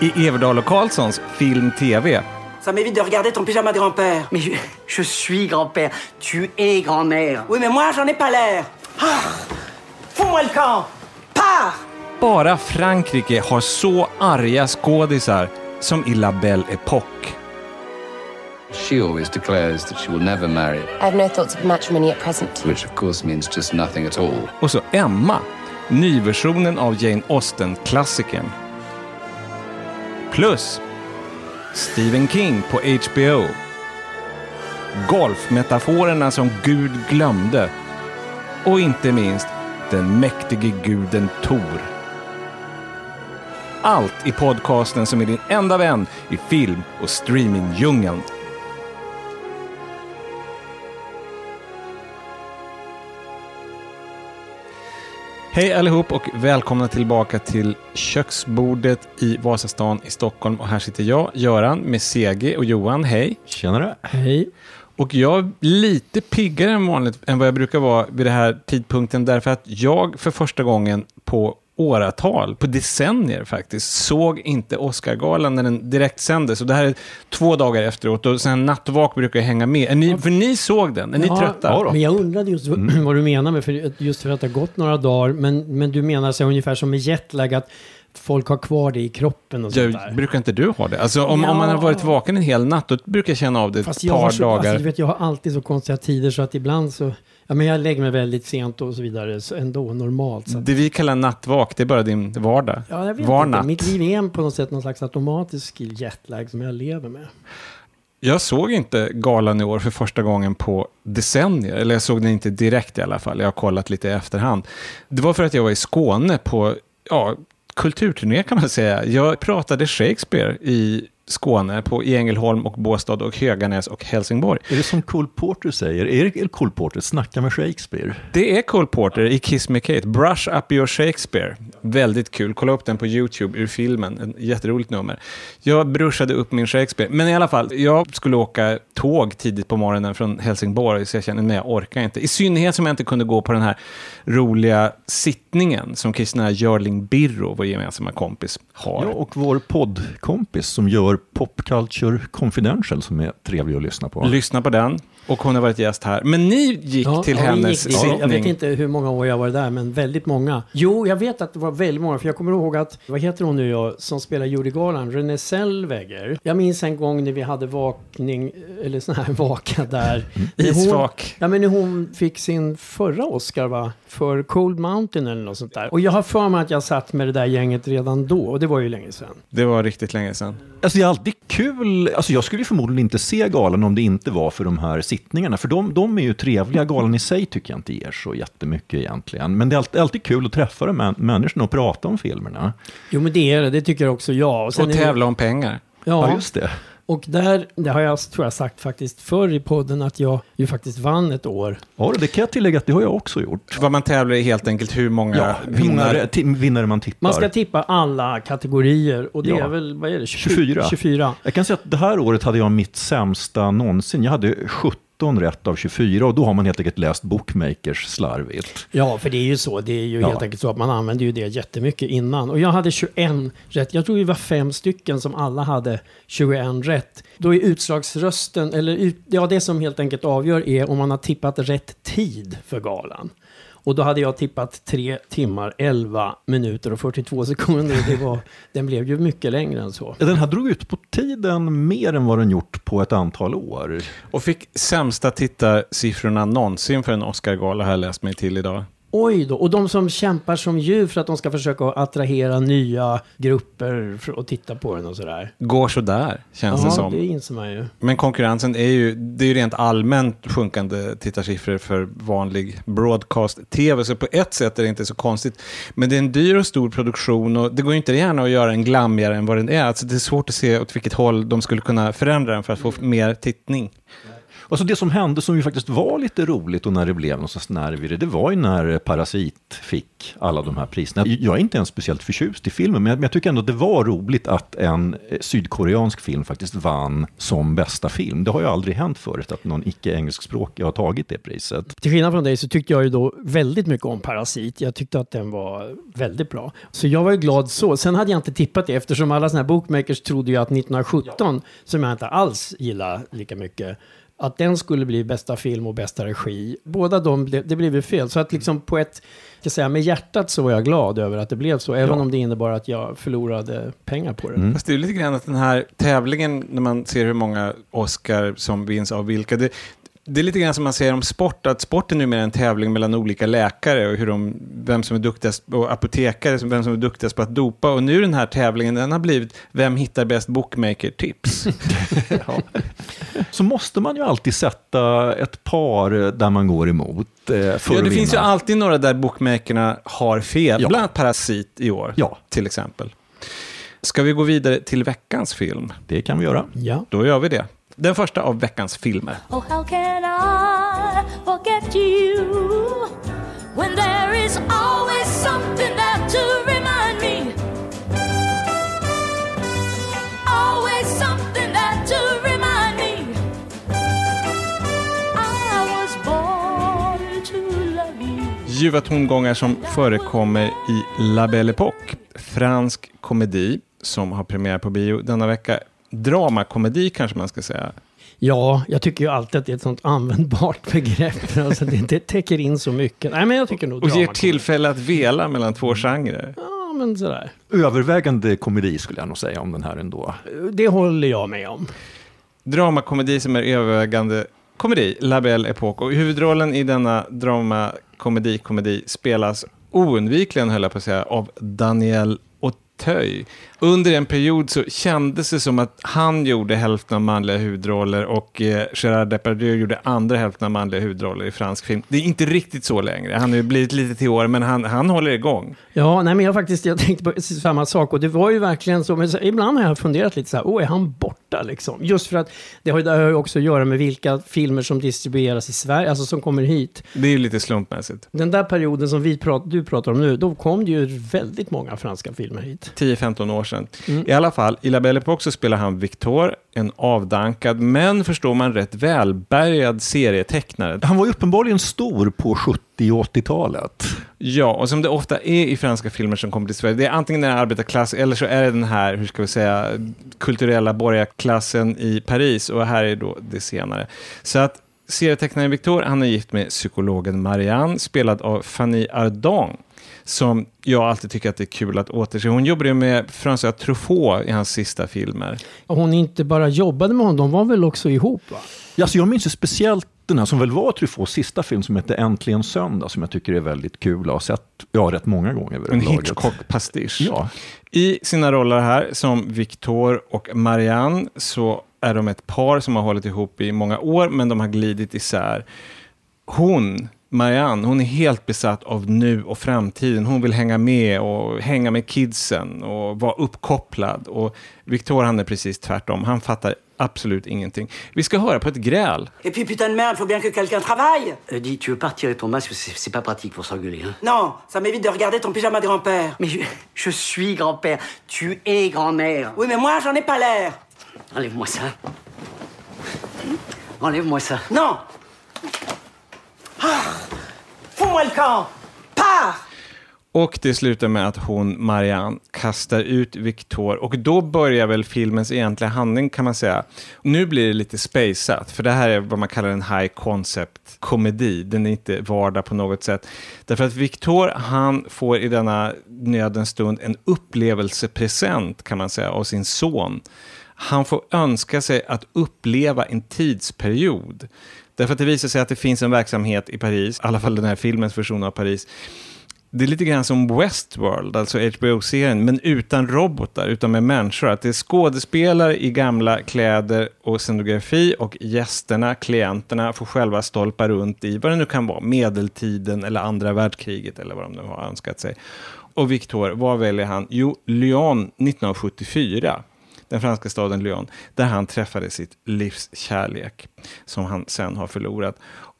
i Everdal och Karlssons Film TV. Ça m'évite de regarder ton pyjama de grand-père. Mais je, je suis grand-père. Tu es grand-mère. Oui, mais moi, j'en ai pas l'air. Ah, Fous-moi le camp. Pars Bara Frankrike har så arga skådisar som i La Belle Époque. She always declares that she will never marry, I have no thoughts of matrimony at present. which of course means just nothing at all. Och så Emma, nyversionen av Jane Austen-klassikern. Plus Stephen King på HBO. Golfmetaforerna som Gud glömde. Och inte minst den mäktige guden Tor. Allt i podcasten som är din enda vän i film och streamingdjungeln. Hej allihop och välkomna tillbaka till köksbordet i Vasastan i Stockholm. Och här sitter jag, Göran, med CG och Johan. Hej! Tjenare. Hej. Och jag är lite piggare än vanligt än vad jag brukar vara vid den här tidpunkten därför att jag för första gången på åratal, på decennier faktiskt, såg inte Oscargalan när den direkt sändes. Och det här är två dagar efteråt och sen nattvak brukar jag hänga med. Är ni, för ni såg den, är ni Ja, trötta? ja. Men jag undrade just Mm. vad du menar med, för, just för att det har gått några dagar, men, men du menar så ungefär som med jetlag, att folk har kvar det i kroppen och sånt där. brukar inte du ha det? Alltså om, om man har Ja. varit vaken en hel natt, då brukar jag känna av det ett Fast par så, dagar. alltså, du vet, jag har alltid så konstiga tider så att ibland så, ja men jag lägger mig väldigt sent och så vidare, så ändå normalt. Så Det vi kallar nattvak, det är bara din vardag. ja, jag vet Var inte, natt. mitt liv är på något sätt någon slags automatisk jetlag som jag lever med. Jag såg inte galan i år för första gången på decennier. Eller jag såg den inte direkt i alla fall. Jag har kollat lite i efterhand. Det var för att jag var i Skåne på ja, kulturturné kan man säga. Jag pratade Shakespeare i Skåne, på, i Ängelholm och Båstad och Höganäs och Helsingborg. Är det som Cole Porter säger? Erik eller Cole Porter, snacka med Shakespeare. Det är Cole Porter i Kiss Me Kate, Brush Up Your Shakespeare. Väldigt kul, kolla upp den på YouTube ur filmen, en jätteroligt nummer. Jag brushade upp min Shakespeare, men i alla fall, jag skulle åka tåg tidigt på morgonen från Helsingborg, så jag kände, nej jag orkar inte. I synnerhet som jag inte kunde gå på den här roliga sittningen som Kristina Görling Birro, vår gemensamma kompis, har. Ja, och vår poddkompis som gör Pop Culture Confidential som är trevlig att lyssna på. Lyssna på den, och hon har varit gäst här. Men ni gick Ja, till ja, hennes gick sittning. Jag vet inte hur många år jag var där, men väldigt många. Jo, jag vet att det var väldigt många, för jag kommer ihåg att, vad heter hon nu jag, som spelar Judy Garland, Renée Zellweger. Jag minns en gång när vi hade vakning, eller sån här vaka där. Isvak. Ja, men när hon fick sin förra Oscar, va? För Cold Mountain eller något sånt där. Och jag har för mig att jag satt med det där gänget redan då, och det var ju länge sedan. Det var riktigt länge sedan. Alltså det är alltid kul, alltså jag skulle ju förmodligen inte se galan om det inte var för de här sittningarna, för de, de är ju trevliga. Galan i sig tycker jag inte ger så jättemycket egentligen. Men det är alltid, alltid kul att träffa de här människorna och prata om filmerna. Jo, men det är det, det tycker jag också jag. Och det- tävla om pengar. Ja, Ja, just det. Och där, det har jag tror jag sagt faktiskt förr i podden att jag ju faktiskt vann ett år. Ja, det kan jag tillägga att det har jag också gjort. Vad man tävlar i helt enkelt hur många Ja, hur många vinnare. vinnare man tippar. Man ska tippa alla kategorier och det Ja. är väl, vad är det, 24. 24. Jag kan säga att det här året hade jag mitt sämsta någonsin. Jag hade 17 rätt av 24 och då har man helt enkelt läst Bookmakers slarvigt. Ja, för det är ju så. Det är ju Ja. helt enkelt så att man använder ju det jättemycket innan. Och jag hade 21 rätt. Jag tror det var fem stycken som alla hade 21 rätt. Då är utslagsrösten, eller ja, det som helt enkelt avgör är om man har tippat rätt tid för galan. Och då hade jag tippat 3 timmar, 11 minuter och 42 sekunder. Det var, den blev ju mycket längre än så. Den här drog ut på tiden mer än vad den gjort på ett antal år. Och fick sämsta tittarsiffrorna någonsin för en Oscar-gala har jag läst mig till idag. Oj då, och de som kämpar som djur för att de ska försöka attrahera nya grupper att titta på den och sådär. Går sådär, känns det Ja, som. det inser man ju. Men konkurrensen är ju, det är ju rent allmänt sjunkande tittarsiffror för vanlig broadcast-tv, så på ett sätt är det inte så konstigt. Men det är en dyr och stor produktion och det går ju inte gärna att göra en glammigare än vad den är. Alltså det är svårt att se åt vilket håll de skulle kunna förändra den för att få mer tittning. Alltså det som hände som ju faktiskt var lite roligt och när det blev någon sorts nerv i det, det var ju när Parasit fick alla de här priserna. Jag är inte ens speciellt förtjust i filmen, men jag, men jag tycker ändå att det var roligt att en eh, sydkoreansk film faktiskt vann som bästa film. Det har ju aldrig hänt förut att någon icke-engelskspråkig har tagit det priset. Till skillnad från dig så tyckte jag ju då väldigt mycket om Parasit. Jag tyckte att den var väldigt bra. Så jag var ju glad så. Sen hade jag inte tippat det eftersom alla sådana här bookmakers trodde ju att 1917, som jag inte alls gillar lika mycket, att den skulle bli bästa film och bästa regi. Båda de, det blev ju fel. Så att liksom på ett, ska säga, med hjärtat så var jag glad över att det blev så. Även om det innebar att jag förlorade pengar på det. Fast det är lite grann att den här tävlingen, när man ser hur många Oscar som vinns av vilka, det, det är lite grann som man säger om sport, att sport är numera en tävling mellan olika läkare och hur de, vem som är duktigast, och apotekare, vem som är duktigast på att dopa. Och nu den här tävlingen, den har blivit vem hittar bäst bookmaker-tips? Så måste man ju alltid sätta ett par där man går emot eh, för ja, det finns ju alltid några där bookmakerna har fel, Ja. bland annat Parasit i år, Ja. till exempel. Ska vi gå vidare till veckans film? Det kan vi göra. Ja. Då gör vi det. Den första av veckans filmer. Oh, how can I forget you when there is always something there ljuva tongångar som förekommer i La Belle Époque, fransk komedi som har premiär på bio denna vecka. Dramakomedi kanske man ska säga. Ja, jag tycker ju alltid att det är ett sånt användbart begrepp. Alltså det, det täcker in så mycket. Nej, men jag tycker nog Och ger tillfälle att vela mellan två genrer. Ja, men sådär. Övervägande komedi skulle jag nog säga om den här ändå. Det håller jag med om. Dramakomedi som är övervägande komedi, La Belle Époque. Och huvudrollen i denna Komedi-komedi spelas oundvikligen, höll jag på att säga, av Daniel Auteuil. Under en period så kändes det som att han gjorde hälften av manliga huvudroller och eh, Gérard Depardieu gjorde andra hälften av manliga huvudroller i fransk film. Det är inte riktigt så längre. Han har ju blivit lite till år, men han, han håller igång. Ja, nej, men jag faktiskt jag tänkte på samma sak och det var ju verkligen så. Men ibland har jag funderat lite så här, åh, är han borta liksom? Just för att det har det har ju också att göra med vilka filmer som distribueras i Sverige, alltså som kommer hit. Det är ju lite slumpmässigt. Den där perioden som vi prat, du pratar om nu, då kom det ju väldigt många franska filmer hit. 10-15 år sedan. I alla fall, i La Belle Époque så spelar han Victor, en avdankad, men förstår man rätt välbärgad serietecknare. Han var ju uppenbarligen stor på 70 och 80-talet. Ja, och som det ofta är i franska filmer som kommer till Sverige, det är antingen den här arbetarklass eller så är det den här, hur ska vi säga, kulturella borgarklassen i Paris, och här är då det senare. Så att serietecknaren Victor, han är gift med psykologen Marianne, spelad av Fanny Ardant, som jag alltid tycker att det är kul att återse. Hon jobbade ju med François Truffaut i hans sista filmer. Och hon inte bara jobbade med honom, de var väl också ihop va? Ja, alltså jag minns ju speciellt den här som väl var Truffauts sista film som heter Äntligen söndag, som jag tycker är väldigt kul och har sett ja, rätt många gånger. En. Hitchcock-pastisch. Ja, I sina roller här, som Victor och Marianne, så är de ett par som har hållit ihop i många år, men de har glidit isär. Hon, Marianne, hon är helt besatt av nu och framtiden. Hon vill hänga med och hänga med kidsen och vara uppkopplad. Och Victor, han är precis tvärtom. Han fattar absolut ingenting. Vi ska höra på ett gräl. Et puis putain de merde, faut bien que quelqu'un travaille. Euh, dis, tu veux pas retirer ton masque C'est c'est pas pratique pour s'engueuler. Hein Non, ça m'évite de regarder ton pyjama de grand-père. Mais je, je suis grand-père. Tu es grand-mère. Oui, mais moi, j'en ai pas l'air. Enlève-moi ça. Enlève-moi ça. Non. Ah, Fous-moi Och det slutar med att hon, Marianne, kastar ut Victor. Och då börjar väl filmens egentliga handling kan man säga. Nu blir det lite spaceat, för det här är vad man kallar en high concept komedi. Den är inte vardag på något sätt. Därför att Victor, han får i denna nödens stund en upplevelsepresent kan man säga av sin son. Han får önska sig att uppleva en tidsperiod. Därför att det visar sig att det finns en verksamhet i Paris, i alla fall den här filmens version av Paris, det är lite grann som Westworld, alltså HBO-serien, men utan robotar, utan med människor. Att det är skådespelare i gamla kläder och scenografi och gästerna, klienterna, får själva stolpa runt i vad det nu kan vara, medeltiden eller andra världskriget eller vad de nu har önskat sig. Och Victor, vad väljer han? Jo, Lyon 1974 den franska staden Lyon, där han träffade sitt livs kärlek, som han sen har förlorat.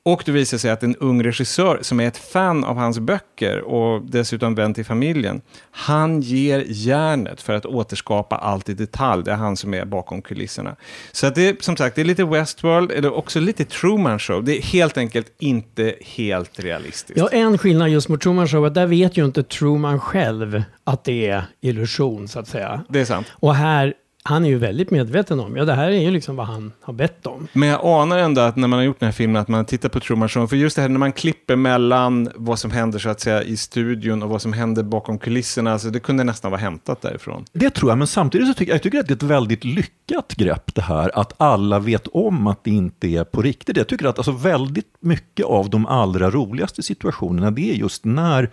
Och det visar sig att en ung regissör som är ett fan av hans böcker och dessutom vän till familjen, han ger järnet för att återskapa allt i detalj. Det är han som är bakom kulisserna. Så att det är som sagt, det är lite Westworld, eller också lite Truman Show. Det är helt enkelt inte helt realistiskt. Ja, en skillnad just mot Truman Show, att där vet ju inte Truman själv att det är illusion, så att säga. Det är sant. Och här, han är ju väldigt medveten om, ja det här är ju liksom vad han har bett om. Men jag anar ändå att när man har gjort den här filmen att man tittar på Truman Show, för just det här när man klipper mellan vad som händer så att säga i studion och vad som händer bakom kulisserna, alltså det kunde nästan vara hämtat därifrån. Det tror jag, men samtidigt så tycker jag, jag tycker att det är ett väldigt lyckat grepp det här att alla vet om att det inte är på riktigt. Jag tycker att alltså, väldigt mycket av de allra roligaste situationerna det är just när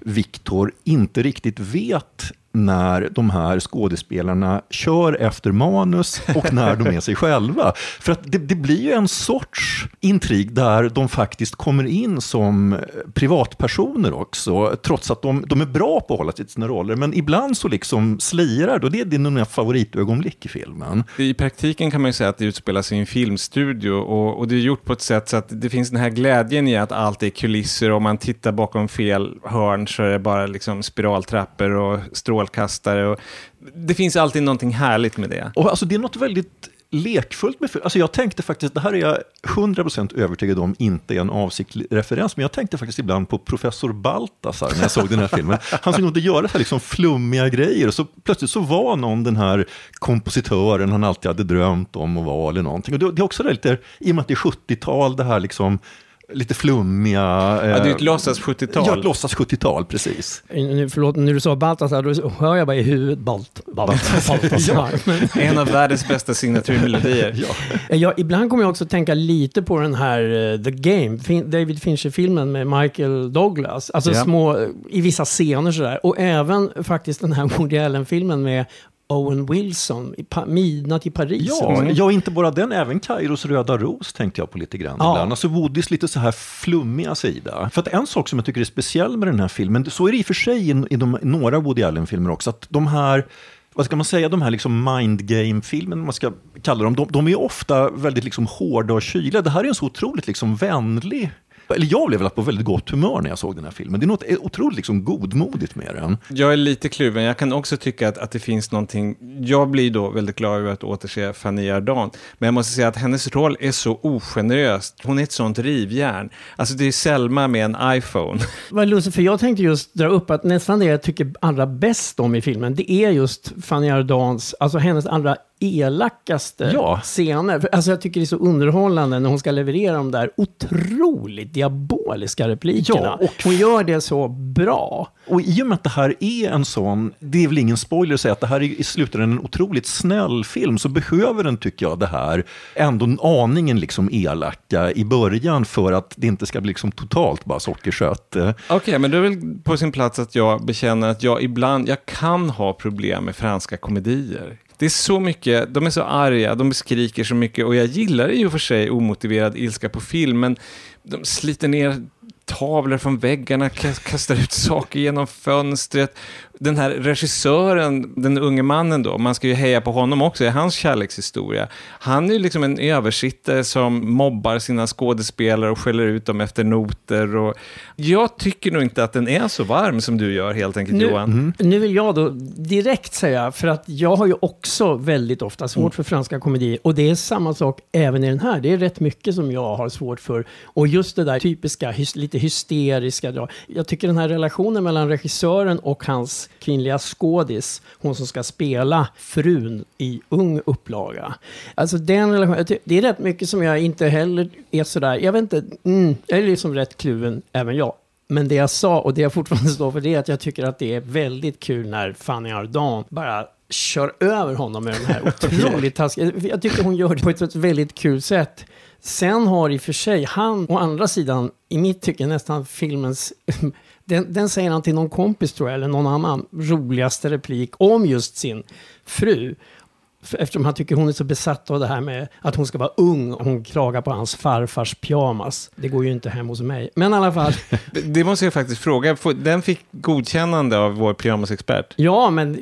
Viktor inte riktigt vet när de här skådespelarna kör efter manus och när de är sig själva. För att det, det blir ju en sorts intrig där de faktiskt kommer in som eh, privatpersoner också, trots att de, de är bra på att hålla sig till sina roller. Men ibland så liksom slirar det, och det är dina favoritögonblick i filmen. I praktiken kan man ju säga att det utspelar sig i en filmstudio och, och det är gjort på ett sätt så att det finns den här glädjen i att allt är kulisser och om man tittar bakom fel hörn så är det bara liksom spiraltrappor och strålkastare. Och det finns alltid någonting härligt med det. Och alltså det är något väldigt lekfullt med alltså Jag tänkte faktiskt, det här är jag 100% övertygad om inte är en avsiktlig referens, men jag tänkte faktiskt ibland på professor Baltasar när jag såg den här filmen. Han skulle inte göra så här liksom flummiga grejer och så plötsligt så var någon den här kompositören han alltid hade drömt om att vara eller någonting. Och det, det är också lite, i och med att det är 70-tal, det här liksom lite flummiga... Ja, det är ett låtsas 70-tal. Ja, ett låtsas 70-tal, precis. Nu, förlåt, när du sa Baltasar, då hör jag bara i huvudet Balt, Balt, Baltasar. Men- En av världens bästa signaturmelodier. Ja. Ja, ibland kommer jag också tänka lite på den här eh, The Game, fin- David Fincher-filmen med Michael Douglas. Alltså Ja. små, eh, i vissa scener sådär. Och även faktiskt den här Woody Allen-filmen med Owen Wilson, i pa- Midnatt i Paris. Ja, ja, inte bara den, även Kairos röda ros tänkte jag på lite grann Ja. ibland. Alltså Woodys lite så här flummiga sida. För att en sak som jag tycker är speciell med den här filmen, så är det i och för sig i, i de, några Woody Allen-filmer också, att de här vad ska man säga, de här liksom mind game-filmerna, man ska kalla dem, de, de är ofta väldigt liksom hårda och kyliga. Det här är en så otroligt liksom vänlig eller jag blev väl på väldigt gott humör när jag såg den här filmen. Det är något otroligt liksom godmodigt med den. Jag är lite kluven. Jag kan också tycka att, att det finns någonting... Jag blir då väldigt glad över att återse Fanny Ardant. Men jag måste säga att hennes roll är så ogenerös. Hon är ett sånt rivjärn. Alltså det är Selma med en iPhone. Vad lustigt, för jag tänkte just dra upp att nästan det jag tycker allra bäst om i filmen, det är just Fanny Ardants, alltså hennes allra elakaste Ja. scener. Alltså jag tycker det är så underhållande när hon ska leverera de där otroligt diaboliska replikerna. Ja, och- Hon gör det så bra. Och i och med att det här är en sån, det är väl ingen spoiler att säga att det här är i slutändan en otroligt snäll film, så behöver den, tycker jag, det här ändå en aningen liksom elaka i början för att det inte ska bli liksom totalt bara sockersött. Eh, Okej, men det är väl på sin plats att jag bekänner att jag ibland, jag kan ha problem med franska komedier. Det är så mycket, de är så arga, de skriker så mycket och jag gillar i och för sig omotiverad ilska på film, men de sliter ner tavlor från väggarna, kastar ut saker genom fönstret. Den här regissören, den unge mannen då, man ska ju heja på honom också, i hans kärlekshistoria. Han är ju liksom en översittare som mobbar sina skådespelare och skäller ut dem efter noter. Och jag tycker nog inte att den är så varm som du gör helt enkelt, Nu, Johan. nu vill jag då direkt säga, för att jag har ju också väldigt ofta svårt Mm. för franska komedier. Och det är samma sak även i den här. Det är rätt mycket som jag har svårt för. Och just det där typiska, lite hysteriska. Jag tycker den här relationen mellan regissören och hans kvinnliga skådis, hon som ska spela frun i ung upplaga. Alltså den relationen, det är rätt mycket som jag inte heller är sådär, jag vet inte, mm, jag är liksom rätt kluven, även jag. Men det jag sa, och det jag fortfarande står för, det är att jag tycker att det är väldigt kul när Fanny Ardant bara kör över honom med den här otroligt taskiga... Jag tycker hon gör det på ett väldigt kul sätt. Sen har i och för sig han, å andra sidan, i mitt tycke nästan filmens... Den, den säger han till någon kompis tror jag, eller någon annan, roligaste replik om just sin fru. Eftersom han tycker hon är så besatt av det här med att hon ska vara ung och hon klagar på hans farfars pyjamas. Det går ju inte hem hos mig. Men i alla fall, Det måste jag faktiskt fråga. Den fick godkännande av vår pyjamasexpert. ja men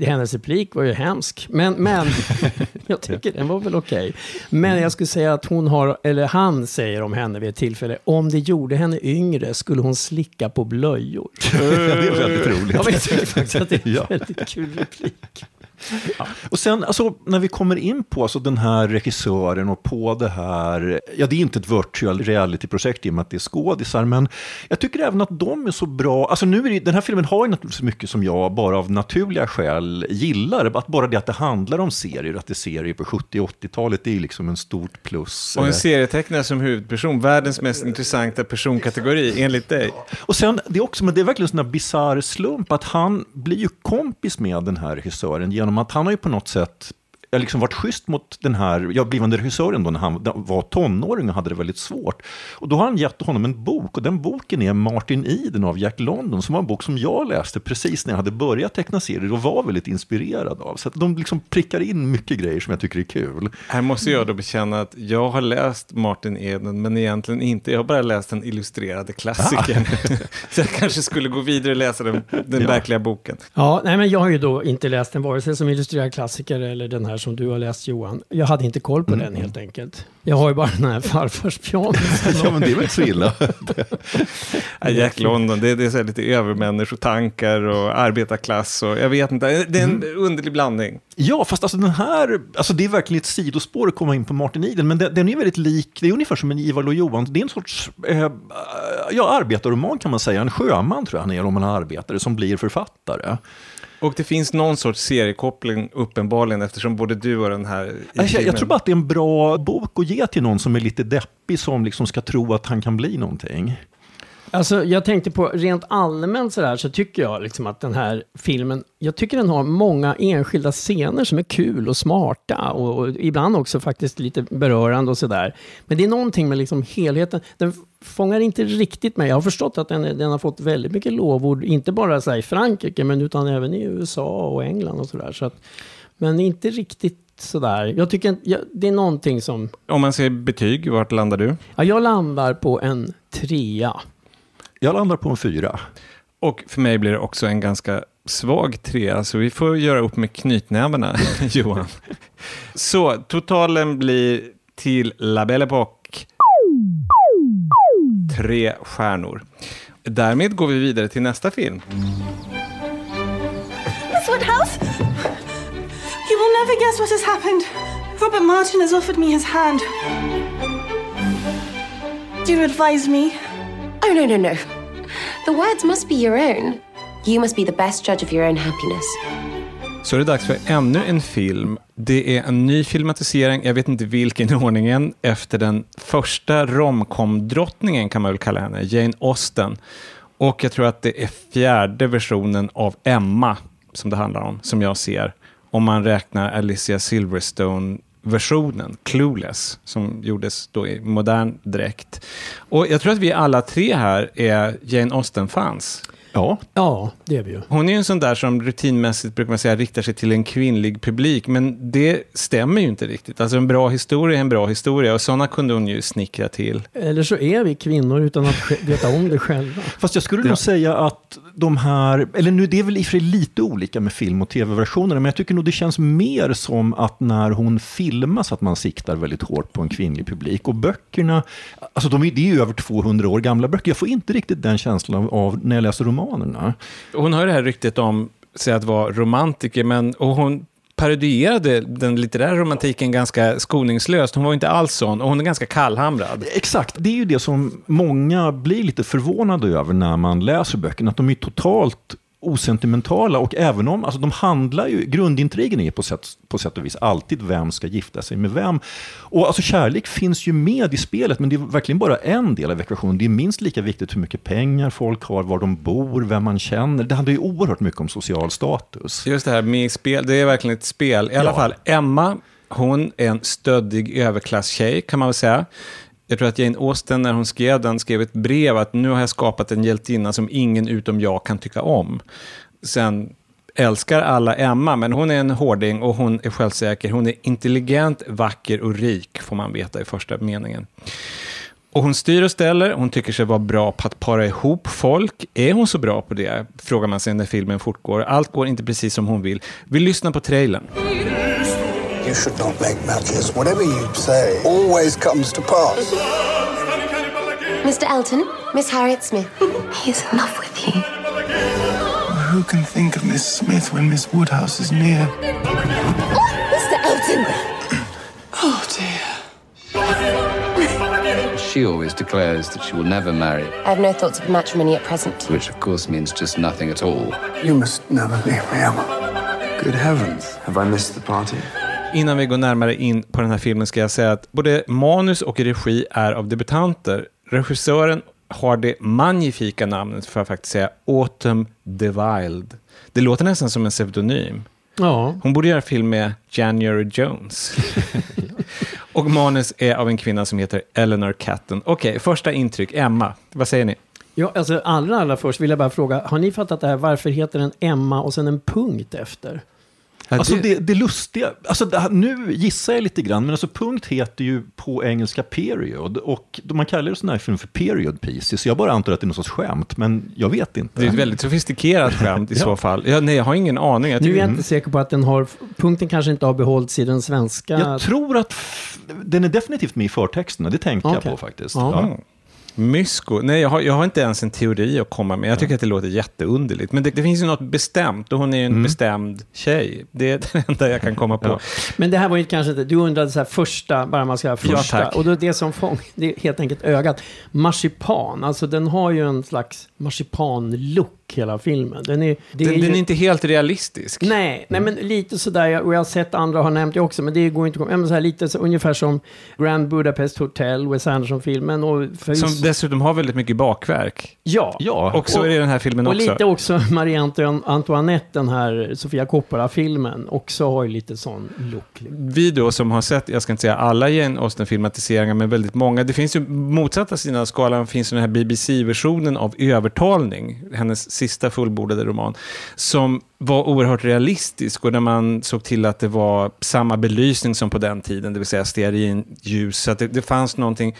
hennes replik var ju hemsk. Men, men jag tycker den var väl okej. Men jag skulle säga att hon har, eller han säger om henne vid ett tillfälle, om det gjorde henne yngre skulle hon slicka på blöjor. det är väldigt roligt. Jag tycker faktiskt att det är en väldigt kul replik. Och sen alltså, när vi kommer in på alltså, den här regissören och på det här, ja det är inte ett virtual reality-projekt i och med att det är skådisar, men jag tycker även att de är så bra, alltså nu är det, den här filmen har ju naturligtvis mycket som jag bara av naturliga skäl gillar, att bara det att det handlar om serier, att det är serier på 70 och 80-talet, det är ju liksom en stort plus. Och en Eh, serietecknare som huvudperson, världens mest intressanta personkategori, enligt dig. Och sen, det är också, men det är verkligen en sån där bisarr slump att han blir ju kompis med den här regissören genom att han har ju på något sätt jag har liksom varit schysst mot den här ja, blivande regissören då när han var tonåring och hade det väldigt svårt. Och då har han gett honom en bok och den boken är Martin Eden av Jack London som var en bok som jag läste precis när jag hade börjat teckna serier och var väldigt inspirerad av. Så att de liksom prickar in mycket grejer som jag tycker är kul. Här måste jag då bekänna att jag har läst Martin Eden, men egentligen inte. Jag har bara läst den illustrerade klassikern. Så jag kanske skulle gå vidare och läsa den, den Ja. verkliga boken. Ja, nej, men jag har ju då inte läst den vare sig som illustrerad klassiker eller den här som du har läst Johan. Jag hade inte koll på Mm. den helt enkelt. Jag har ju bara den här farfars pyjamas. Ja, men det är väl inte så illa. Ja, Jack London, det, det är så här lite övermänniskotankar och arbetarklass och jag vet inte. Det är en underlig blandning. Ja, fast alltså den här, alltså det är verkligen ett sidospår att komma in på Martin Eden, men den, den är väldigt lik, det är ungefär som en Ivar och Johan, det är en sorts, eh, ja, arbetarroman kan man säga, en sjöman tror jag han är om man är arbetare, som blir författare. Och det finns någon sorts seriekoppling uppenbarligen eftersom både du och den här... i Jag, jag tror bara att det är en bra bok att ge till någon som är lite deppig, som liksom ska tro att han kan bli någonting. Alltså, jag tänkte på rent allmänt sådär så tycker jag liksom att den här filmen, jag tycker den har många enskilda scener som är kul och smarta och, och ibland också faktiskt lite berörande och sådär. Men det är någonting med liksom helheten, den fångar inte riktigt mig. Jag har förstått att den, den har fått väldigt mycket lovord, inte bara så här i Frankrike, men utan även i USA och England och sådär. Så att, men inte riktigt sådär. Jag tycker jag, det är någonting som, Om man säger betyg, vart landar du? ja, jag landar på en trea. Jag landar på en fyra. Och för mig blir det också en ganska svag trea, så vi får göra upp med knytnävarna, Johan. Så totalen blir till La Belle Époque tre stjärnor. Därmed går vi vidare till nästa film. Miss Woodhouse? You will never guess what has happened. Robert Martin has offered me his hand. Do you advise me? Oh, no, no, no. The words must be your own. You must be the best judge of your own happiness. Så är det dags för ännu en film. Det är en ny filmatisering, jag vet inte vilken i ordningen, efter den första romcom-drottningen kan man väl kalla henne, Jane Austen. Och jag tror att det är fjärde versionen av Emma som det handlar om, som jag ser. Om man räknar Alicia Silverstone versionen, Clueless, som gjordes då i modern dräkt. Och jag tror att vi alla tre här är Jane Austen-fans. Ja, Ja, det är vi ju. Hon är ju en sån där som rutinmässigt, brukar man säga, riktar sig till en kvinnlig publik. Men det stämmer ju inte riktigt. Alltså en bra historia är en bra historia och sådana kunde hon ju snickra till. Eller så är vi kvinnor utan att veta om det själva. Fast jag skulle nog säga att de här, eller nu det är väl i och för sig lite olika med film och tv-versionerna, men jag tycker nog det känns mer som att när hon filmas att man siktar väldigt hårt på en kvinnlig publik. Och böckerna, alltså de är, det är ju över 200 år gamla böcker, jag får inte riktigt den känslan av, av när jag läser romanerna. Hon har ju det här ryktet om sig att vara romantiker, men, och hon parodierade den litterära romantiken ganska skoningslöst. Hon var inte alls sån och hon är ganska kallhamrad. Exakt, det är ju det som många blir lite förvånade över när man läser böckerna, att de är totalt osentimentala och även om, alltså de handlar ju, grundintrigen är på sätt, på sätt och vis alltid vem ska gifta sig med vem. Och alltså kärlek finns ju med i spelet, men det är verkligen bara en del av ekvationen. Det är minst lika viktigt hur mycket pengar folk har, var de bor, vem man känner. Det handlar ju oerhört mycket om social status. Just det här med spel, det är verkligen ett spel. I alla Ja. fall, Emma, hon är en stöddig överklasstjej kan man väl säga. Jag tror att Jane Austen, när hon skrev den, skrev ett brev att nu har jag skapat en hjältinna som ingen utom jag kan tycka om. Sen älskar alla Emma, men hon är en hårding och hon är självsäker. Hon är intelligent, vacker och rik, får man veta i första meningen. Och hon styr och ställer, hon tycker sig vara bra på att para ihop folk. Är hon så bra på det? Frågar man sig när filmen fortgår. Allt går inte precis som hon vill. Vi lyssnar på trailern. You should not make matches. Whatever you say always comes to pass. Mr. Elton, Miss Harriet Smith. He's in love with you. Who can think of Miss Smith when Miss Woodhouse is near? Mr. Elton! Oh dear. She always declares that she will never marry, I have no thoughts of matrimony at present. which of course means just nothing at all. You must never leave me, Emma. Good heavens, have I missed the party? Innan vi går närmare in på den här filmen ska jag säga att både manus och regi är av debutanter. Regissören har det magnifika namnet, för att faktiskt säga, Autumn the Wild. Det låter nästan som en pseudonym. Ja. Hon borde göra film med January Jones. och manus är av en kvinna som heter Eleanor Catton. Okej, första intryck. Emma, vad säger ni? Ja, alltså allra, allra först vill jag bara fråga, har ni fattat det här? Varför heter den Emma och sen en punkt efter? Alltså det, det lustiga, alltså det här, nu gissar jag lite grann, men alltså punkt heter ju på engelska period och man kallar det sån här film för period pieces, så jag bara antar att det är någon sorts skämt, men jag vet inte. Det är ett väldigt sofistikerat skämt i Ja. så fall. Ja, nej, jag har ingen aning. Jag Nu är jag inte säker på att den har, punkten kanske inte har behållits i den svenska. Jag tror att den är definitivt med i förtexterna, det tänkte Okej. jag på faktiskt. Ja. Ja. Mm. Mysko? Nej, jag har, jag har inte ens en teori att komma med. Jag tycker att det låter jätteunderligt. Men det, det finns ju något bestämt och hon är ju en bestämd tjej. Det är det enda jag kan komma på. Ja. Men det här var ju kanske inte, du undrade så här första, bara man ska Ja, första. tack. och då det som fång, det är helt enkelt ögat. Marsipan, alltså den har ju en slags marsipan-look hela filmen. Den är, det Den, är den ju, är inte helt realistisk. Nej, nej, men lite sådär, jag- och jag har sett andra har nämnt det också, men det går inte att komma, så här, lite så, ungefär som Grand Budapest Hotel, Wes Anderson-filmen. Och för, Som dessutom har väldigt mycket bakverk. ja, Ja, Och så är det den här filmen och också. lite också Marie Antoin- Antoinette, den här Sofia Coppola-filmen, också har ju lite sån look. Vi då som har sett, jag ska inte säga alla Jane Austen-filmatiseringar, men väldigt många. Det finns ju motsatta sidan av skalan, finns ju den här BBC-versionen av Övertalning, hennes sista fullbordade roman, som var oerhört realistisk och där man såg till att det var samma belysning som på den tiden, det vill säga stearinljus. Så det, det fanns någonting,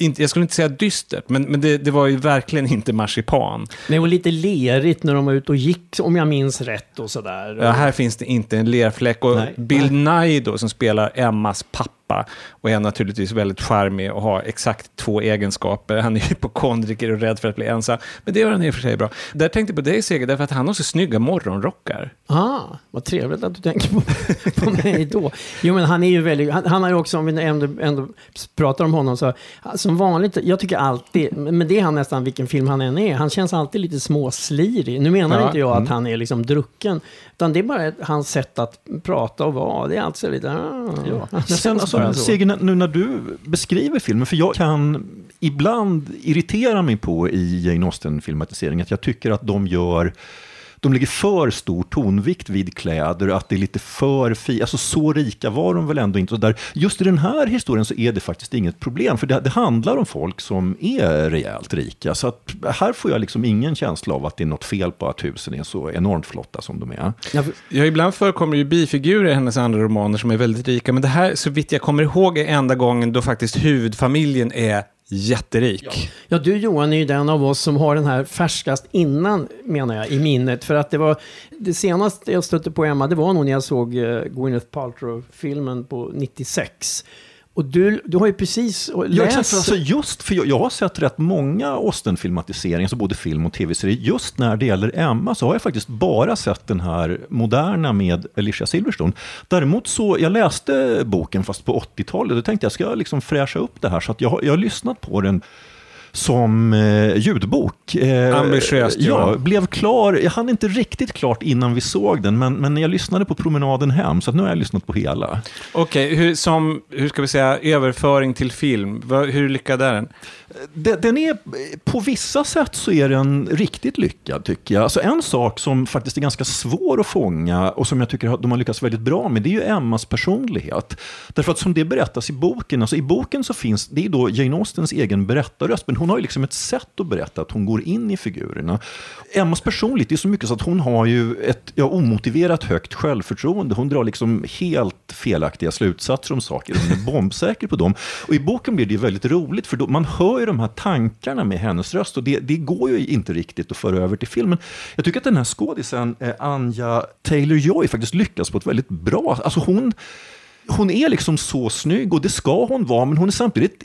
inte, jag skulle inte säga dystert, men, men det, det var ju verkligen inte marsipan. Nej, och lite lerigt när de var ute och gick, om jag minns rätt och sådär. Ja, här finns det inte en lerfläck. Och Nej. Bill Nye då, som spelar Emmas pappa, och är naturligtvis väldigt charmig och har exakt två egenskaper. Han är hypokondriker och rädd för att bli ensam. Men det gör han i och för sig bra. Där tänkte jag på dig, Seger, därför att han har så snygga morgonrockar. Ah, vad trevligt att du tänker på, på mig då. Jo, men han är ju väldigt, han, han har ju också, om vi ändå, ändå pratar om honom, så som vanligt, jag tycker alltid, men det är han nästan vilken film han än är, han känns alltid lite småslirig. Nu menar Ja, inte jag att han är liksom drucken, utan det är bara hans sätt att prata och vara. Det är alltså lite, ah, Ja. Sen, alltså, bara så. När- nu när du beskriver filmen, för jag kan ibland irritera mig på i Jane Austen-filmatiseringen att jag tycker att de gör de lägger för stor tonvikt vid kläder, att det är lite för fi, alltså så rika var de väl ändå inte. Och där, just i den här historien så är det faktiskt inget problem, för det, det handlar om folk som är rejält rika. Så att här får jag liksom ingen känsla av att det är något fel på att husen är så enormt flotta som de är. Ja, för- Ja, ibland förekommer ju bifigurer i hennes andra romaner som är väldigt rika. Men det här, så vitt jag kommer ihåg, är enda gången då faktiskt huvudfamiljen är jätterik. Ja, du Johan är ju den av oss som har den här färskast innan, menar jag, i minnet. För att det var, det senaste jag stötte på Emma, det var nog när jag såg eh, Gwyneth Paltrow-filmen på 96. Och du, du har ju precis Ja, läst... exakt, för alltså just för jag, jag har sett rätt många Austen-filmatiseringar, alltså både film och tv-serier. Just när det gäller Emma så har jag faktiskt bara sett den här moderna med Alicia Silverstone. Däremot så, jag läste boken fast på 80-talet, då tänkte jag ska jag liksom fräscha upp det här. Så att jag, jag har lyssnat på den som eh, ljudbok. Eh, Ambitiöst, Ja, blev klar. Jag hann inte riktigt klart innan vi såg den, men, men jag lyssnade på promenaden hem, så nu har jag lyssnat på hela. Okej, hur, som, hur ska vi säga, överföring till film, hur lyckad är den? Den den är, på vissa sätt så är den riktigt lyckad tycker jag. Alltså en sak som faktiskt är ganska svår att fånga och som jag tycker att de har lyckats väldigt bra med, det är ju Emmas personlighet. Därför att som det berättas i boken, alltså i boken så finns, det är då Jane Austens egen berättarröst, men Hon har ju liksom ett sätt att berätta att hon går in i figurerna. Emmas personligt, är så mycket så att hon har ju ett ja, omotiverat högt självförtroende. Hon drar liksom helt felaktiga slutsatser om saker. Hon är bombsäker på dem. Och i boken blir det väldigt roligt, för då, man hör ju de här tankarna med hennes röst. Och det, det går ju inte riktigt att föra över till filmen. Jag tycker att den här skådisen, eh, Anja Taylor-Joy, faktiskt lyckas på ett väldigt bra... Alltså hon, hon är liksom så snygg och det ska hon vara, men hon är samtidigt,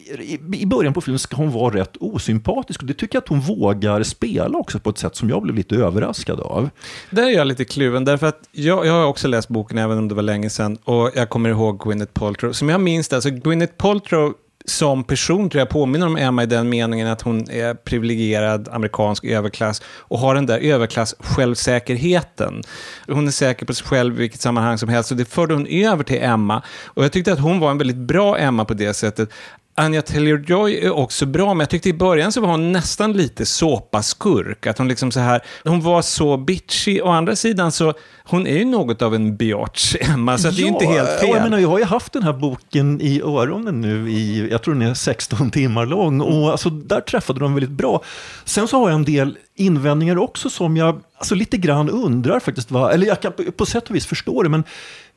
i- början på filmen ska hon vara rätt osympatisk. Och det tycker jag att hon vågar spela också på ett sätt som jag blev lite överraskad av. Där är jag lite kluven, därför att jag, jag har också läst boken, även om det var länge sedan, och jag kommer ihåg Gwyneth Paltrow. Som jag minns det, alltså Gwyneth Paltrow som person tror jag påminner om Emma i den meningen att hon är privilegierad amerikansk överklass och har den där överklass-självsäkerheten. Hon är säker på sig själv i vilket sammanhang som helst och det förde hon över till Emma. Och jag tyckte att hon var en väldigt bra Emma på det sättet. Anja Taylor-Joy är också bra, men jag tyckte i början så var hon nästan lite såpaskurk. Att hon liksom så här, hon var så bitchy. Å andra sidan så, hon är ju något av en biatch, Emma, så att det är ju inte helt fel. Jag, menar, jag har ju haft den här boken i öronen nu i, jag tror den är 16 timmar lång. Och alltså, där träffade de väldigt bra. Sen så har jag en del invändningar också som jag alltså, lite grann undrar faktiskt. Va, eller jag kan på, på sätt och vis förstå det, men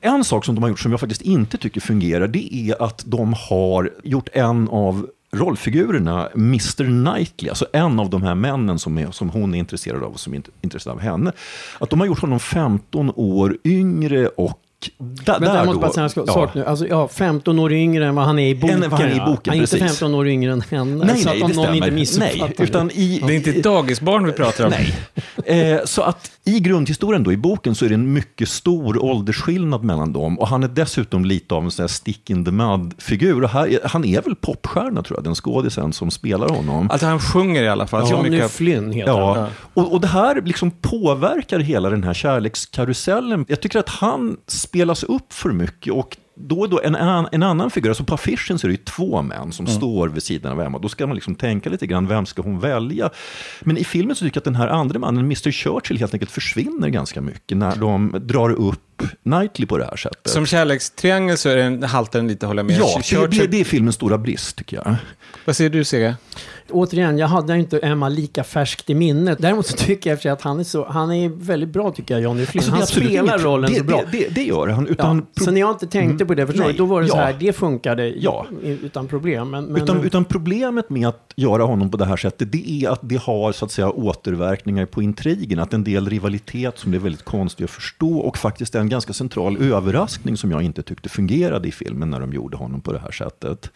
en sak som de har gjort som jag faktiskt inte tycker fungerar, det är att de har gjort en av rollfigurerna, Mr Knightley, alltså en av de här männen som, är, som hon är intresserad av och som är intresserad av henne, att de har gjort honom 15 år yngre och där, Men där jag måste bara säga en sak ja. nu. Alltså, ja, 15 år yngre än vad han är i boken. Än vad han är i ja. boken, Han är inte precis. 15 år yngre än henne. Nej, så nej, att om någon inte missuppfattar Nej, utan i, Det är inte ett dagisbarn vi pratar om. Nej. Eh, så att i grundhistorien då, i boken så är det en mycket stor åldersskillnad mellan dem. Och han är dessutom lite av en sån här stick in the mud-figur. Och här, han är väl popstjärna tror jag, den skådisen som spelar honom. Alltså han sjunger i alla fall. så Johnny mycket- Flynn heter han. Ja, och, och det här liksom påverkar hela den här kärlekskarusellen. Jag tycker att han spelas upp för mycket och då och då en, en, annan figur, alltså på affischen så är det ju två män som står vid sidan av Emma. Då ska man liksom tänka lite grann, vem ska hon välja? Men i filmen så tycker jag att den här andra mannen, Mr Churchill, helt enkelt försvinner ganska mycket när de drar upp Knightley på det här sättet. Som kärlekstriangel så är den, haltar den lite, håller jag med. ja, det, Churchill- det, det är filmens stora brist tycker jag. Vad säger du, Sega? Återigen, jag hade inte Emma lika färskt i minnet. Däremot så tycker jag att han är, så, han är väldigt bra, tycker jag, Johnny Flynn. Alltså, det han spelar inget- rollen det, så bra. Det, det, det gör han. Utan ja, så när jag inte tänkte på det, förstår Nej, då var det så ja. här, det funkade Ja. utan problem. Men, men, utan, utan problemet med att göra honom på det här sättet, det är att det har så att säga återverkningar på intrigen. Att en del rivalitet som är väldigt konstig att förstå och faktiskt en en ganska central överraskning som jag inte tyckte fungerade i filmen när de gjorde honom på det här sättet.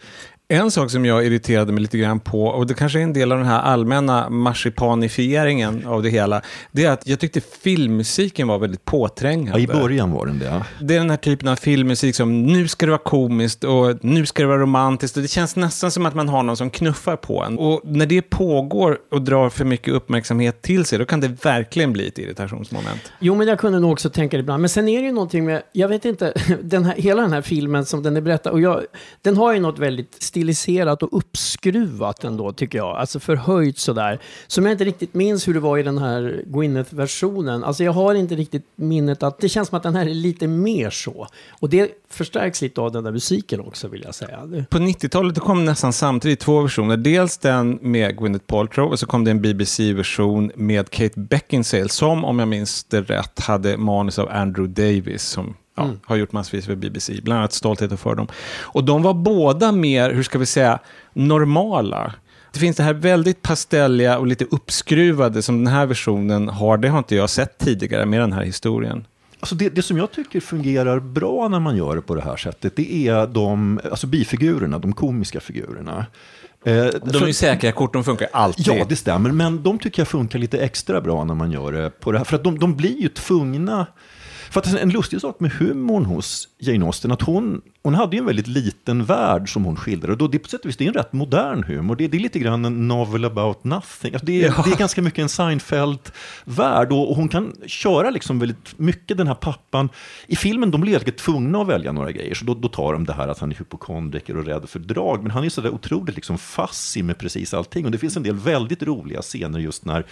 En sak som jag irriterade mig lite grann på, och det kanske är en del av den här allmänna marsipanifieringen av det hela, det är att jag tyckte filmmusiken var väldigt Ja, påträngande. I början var den det. Det är den här typen av filmmusik som nu ska det vara komiskt och nu ska det vara romantiskt. Och det känns nästan som att man har någon som knuffar på en. Och när det pågår och drar för mycket uppmärksamhet till sig, då kan det verkligen bli ett irritationsmoment. Jo, men jag kunde nog också tänka det ibland. Men sen är det ju någonting med, jag vet inte, den här, hela den här filmen som den är berättad, och jag, den har ju något väldigt stiliserat och uppskruvat ändå, tycker jag. Alltså förhöjt sådär. Som jag inte riktigt minns hur det var i den här Gwyneth-versionen. Alltså jag har inte riktigt minnet att, det känns som att den här är lite mer så. Och det förstärks lite av den där musiken också, vill jag säga. På 90-talet kom nästan samtidigt två versioner. Dels den med Gwyneth Paltrow och så kom det en BBC-version med Kate Beckinsale som, om jag minns det rätt, hade manus av Andrew Davis som ja, har gjort massvis för BBC, bland annat Stolthet och fördom. Och de var båda mer, hur ska vi säga, normala. Det finns det här väldigt pastelliga och lite uppskruvade som den här versionen har. Det har inte jag sett tidigare med den här historien. Alltså det, det som jag tycker fungerar bra när man gör det på det här sättet, det är de alltså bifigurerna, de komiska figurerna. Eh, De är ju säkra kort, de funkar alltid. Ja, det stämmer. Men de tycker jag funkar lite extra bra när man gör det på det här. För att de, de blir ju tvungna... För att en lustig sak med humorn hos Jane Austen, att hon, hon hade ju en väldigt liten värld som hon skildrade. Och då, det, är på sätt och vis, det är en rätt modern humor. Det, det är lite grann en novel about nothing. Alltså det, är, Ja. det är ganska mycket en Seinfeld-värld. Och, och hon kan köra liksom väldigt mycket den här pappan. I filmen de blir helt tvungna att välja några grejer. Så då, då tar de det här att han är hypokondriker och rädd för drag. Men han är sådär otroligt liksom fassig med precis allting. Och det finns en del väldigt roliga scener just när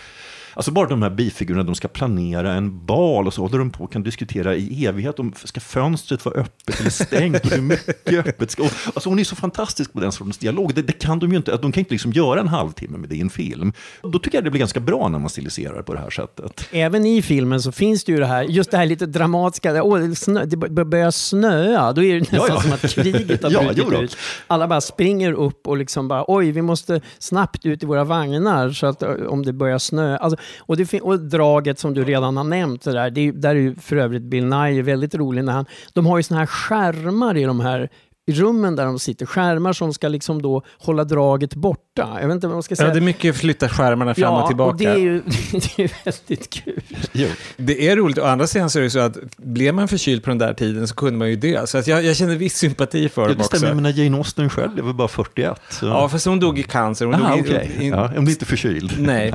Alltså bara de här bifigurerna, de ska planera en bal och så håller de på och kan diskutera i evighet om ska fönstret vara öppet eller stängt och hur mycket öppet ska... Alltså hon är så fantastisk på den sortens dialog. Det, det kan de ju inte, de kan inte liksom göra en halvtimme med det i en film. Då tycker jag det blir ganska bra när man stiliserar på det här sättet. Även i filmen så finns det ju det här, just det här lite dramatiska, åh, det, snö, det bör- börjar snöa, då är det nästan Ja, ja. som att kriget har Ja, brutit då. ut. Alla bara springer upp och liksom bara, oj, vi måste snabbt ut i våra vagnar så att ö, om det börjar snöa. Alltså, och, det, och draget som du redan har nämnt, det där, det är, där är ju för övrigt Bill Nye väldigt rolig när han, de har ju såna här skärmar i de här rummen där de sitter, skärmar som ska liksom då hålla draget borta. Jag vet inte vad man ska säga. Ja, det är mycket flytta skärmarna fram och tillbaka. och det är ju det är väldigt kul. Jo. Det är roligt, å andra sidan så är det så att blev man förkyld på den där tiden så kunde man ju dö. Så att jag, jag känner viss sympati för Ja, dem det stämmer, också. men när Jane Austen själv blev väl bara 41. Så. Ja, fast hon dog i cancer. Hon Aha, dog i, okej. i, Ja, om det inte förkyld. Nej.